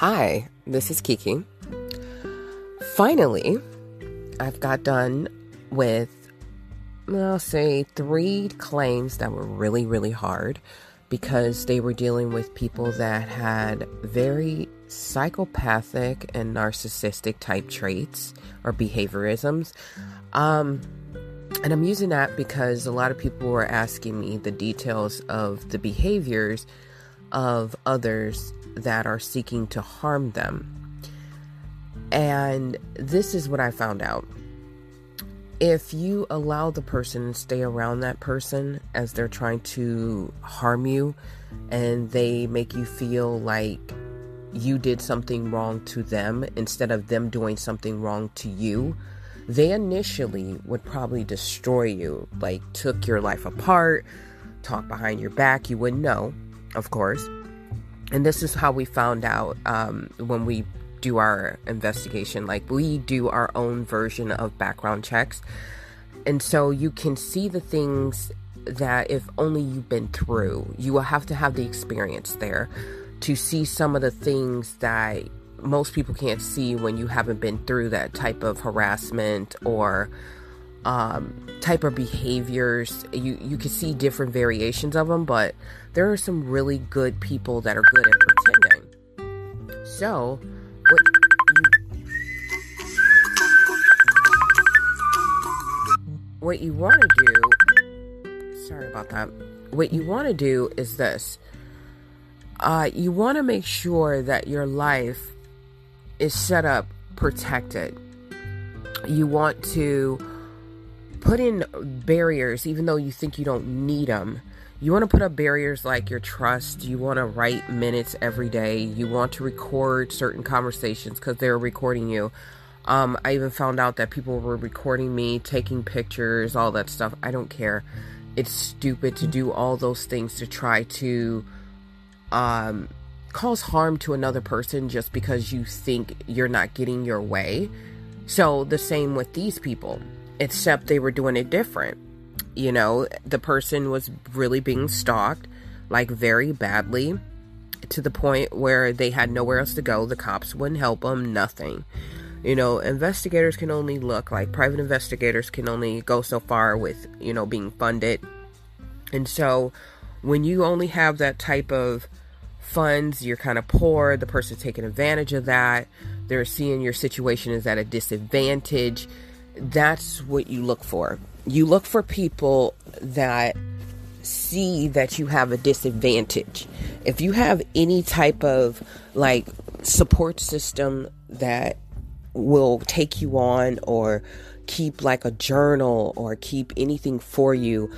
Hi, this is Kiki. Finally, I've got done with, I'll say, three claims that were really, really hard because they were dealing with people that had very psychopathic and narcissistic type traits or behaviorisms. Um, and I'm using that because a lot of people were asking me the details of the behaviors of others that are seeking to harm them. And this is what I found out. If you allow the person to stay around that person as they're trying to harm you and they make you feel like you did something wrong to them instead of them doing something wrong to you, they initially would probably destroy you, like took your life apart, talk behind your back. You wouldn't know, of course and this is how we found out um, when we do our investigation. Like we do our own version of background checks. And so you can see the things that if only you've been through you will have to have the experience there to see some of the things that most people can't see when you haven't been through that type of harassment or um, type of behaviors. You you can see different variations of them, but there are some really good people that are good at pretending. So, what you, what you want to do? Sorry about that. What you want to do is this. Uh, you want to make sure that your life is set up protected. You want to put in barriers even though you think you don't need them. You want to put up barriers like your trust. You want to write minutes every day. You want to record certain conversations because they're recording you. Um, I even found out that people were recording me, taking pictures, all that stuff. I don't care. It's stupid to do all those things to try to um, cause harm to another person just because you think you're not getting your way. So, the same with these people except they were doing it different. You know, the person was really being stalked, like very badly, to the point where they had nowhere else to go. The cops wouldn't help them, nothing. You know, investigators can only look like private investigators can only go so far with, you know, being funded. And so when you only have that type of funds, you're kind of poor, the person's taking advantage of that, they're seeing your situation is at a disadvantage that's what you look for. You look for people that see that you have a disadvantage. If you have any type of like support system that will take you on or keep like a journal or keep anything for you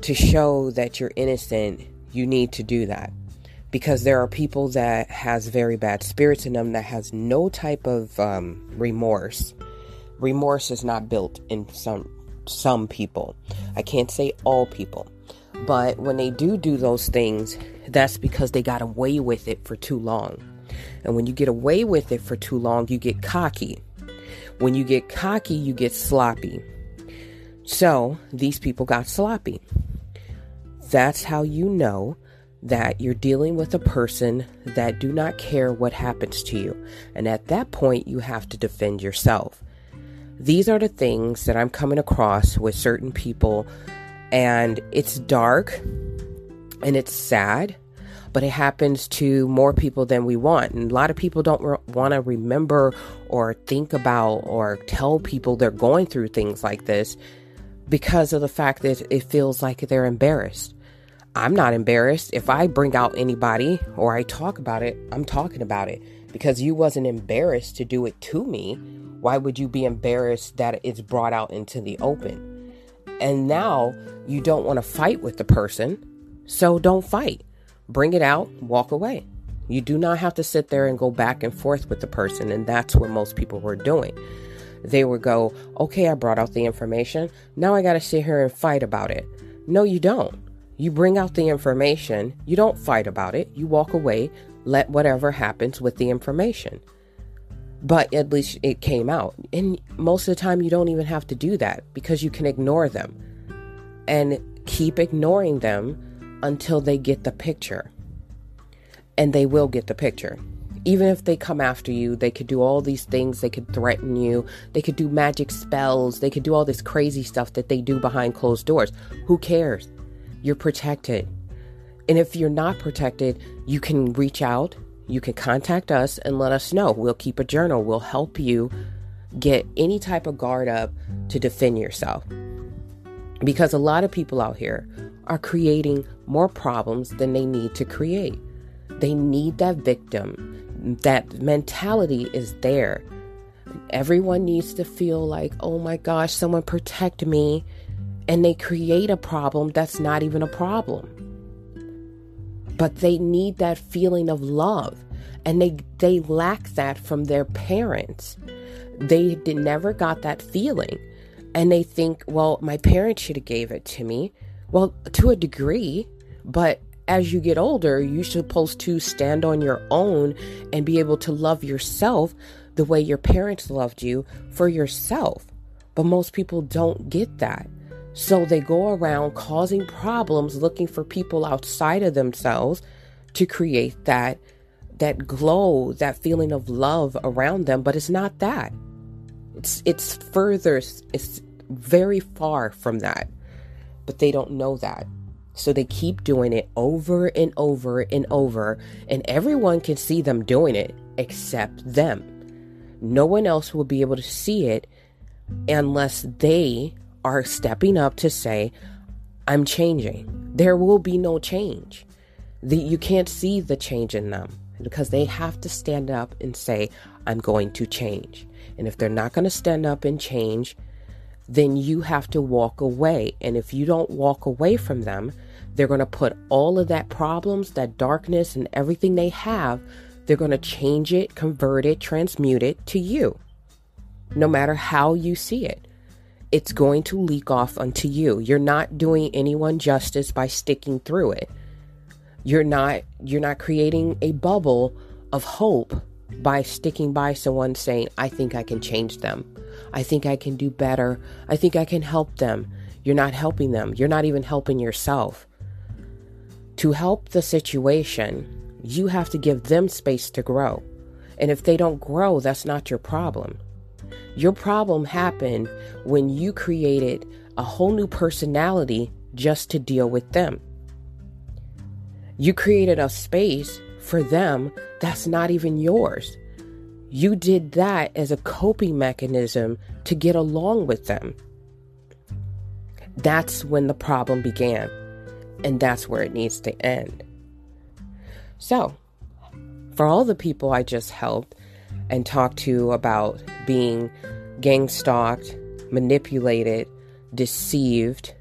to show that you're innocent, you need to do that. Because there are people that has very bad spirits in them that has no type of um, remorse remorse is not built in some some people. I can't say all people. But when they do do those things, that's because they got away with it for too long. And when you get away with it for too long, you get cocky. When you get cocky, you get sloppy. So, these people got sloppy. That's how you know that you're dealing with a person that do not care what happens to you. And at that point, you have to defend yourself. These are the things that I'm coming across with certain people, and it's dark and it's sad, but it happens to more people than we want. And a lot of people don't re- want to remember or think about or tell people they're going through things like this because of the fact that it feels like they're embarrassed. I'm not embarrassed. If I bring out anybody or I talk about it, I'm talking about it because you wasn't embarrassed to do it to me why would you be embarrassed that it's brought out into the open? And now you don't want to fight with the person, so don't fight. Bring it out, walk away. You do not have to sit there and go back and forth with the person, and that's what most people were doing. They would go, Okay, I brought out the information. Now I got to sit here and fight about it. No, you don't. You bring out the information, you don't fight about it, you walk away, let whatever happens with the information but at least it came out. And most of the time, you don't even have to do that because you can ignore them and keep ignoring them until they get the picture. And they will get the picture. even if they come after you, they could do all these things. They could threaten you. They could do magic spells. They could do all this crazy stuff that they do behind closed doors. Who cares? You're protected. And if you're not protected, you can reach out, you can contact us and let us know. We'll keep a journal. We'll help you get any type of guard up to defend yourself. Because a lot of people out here are creating more problems than they need to create. They need that victim that mentality is there. Everyone needs to feel like, oh my gosh, someone protect me. And they create a problem that's not even a problem. But they need that feeling of love. And they, they lack that from their parents. They did, never got that feeling. And they think, well, my parents should have gave it to me. Well, to a degree, but as you get older, you're supposed to stand on your own and be able to love yourself the way your parents loved you for yourself. But most people don't get that. So they go around causing problems looking for people outside of themselves to create that that glow, that feeling of love around them, but it's not that. It's it's further it's very far from that. But they don't know that. So they keep doing it over and over and over, and everyone can see them doing it except them. No one else will be able to see it unless they are stepping up to say, I'm changing. There will be no change. The, you can't see the change in them because they have to stand up and say, I'm going to change. And if they're not going to stand up and change, then you have to walk away. And if you don't walk away from them, they're going to put all of that problems, that darkness, and everything they have, they're going to change it, convert it, transmute it to you. No matter how you see it, it's going to leak off onto you. You're not doing anyone justice by sticking through it. You're not you're not creating a bubble of hope by sticking by someone saying, "I think I can change them. I think I can do better. I think I can help them." You're not helping them. You're not even helping yourself. To help the situation, you have to give them space to grow. And if they don't grow, that's not your problem. Your problem happened when you created a whole new personality just to deal with them. You created a space for them that's not even yours. You did that as a coping mechanism to get along with them. That's when the problem began. And that's where it needs to end. So, for all the people I just helped and talked to about being gang stalked, manipulated, deceived,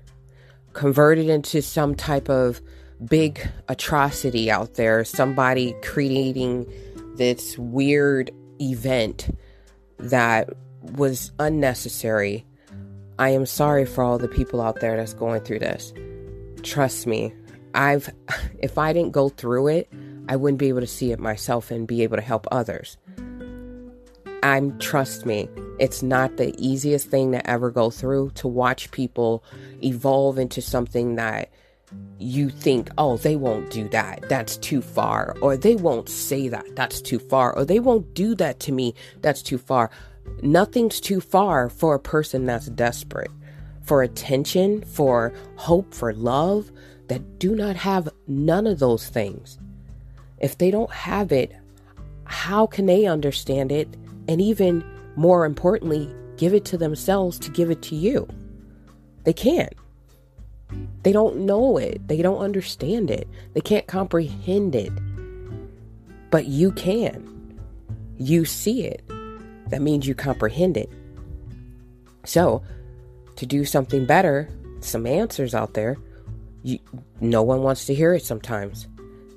converted into some type of big atrocity out there, somebody creating this weird event that was unnecessary. I am sorry for all the people out there that's going through this trust me, I've if I didn't go through it, I wouldn't be able to see it myself and be able to help others. I'm trust me, it's not the easiest thing to ever go through to watch people evolve into something that you think, oh, they won't do that. That's too far. Or they won't say that. That's too far. Or they won't do that to me. That's too far. Nothing's too far for a person that's desperate for attention, for hope, for love, that do not have none of those things. If they don't have it, how can they understand it? And even more importantly, give it to themselves to give it to you? They can't. They don't know it. They don't understand it. They can't comprehend it. But you can. You see it. That means you comprehend it. So, to do something better, some answers out there. You, no one wants to hear it sometimes,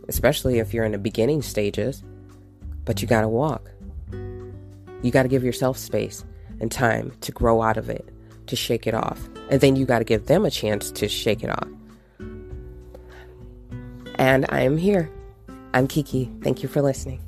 especially if you're in the beginning stages. But you got to walk. You got to give yourself space and time to grow out of it, to shake it off. And then you got to give them a chance to shake it off. And I am here. I'm Kiki. Thank you for listening.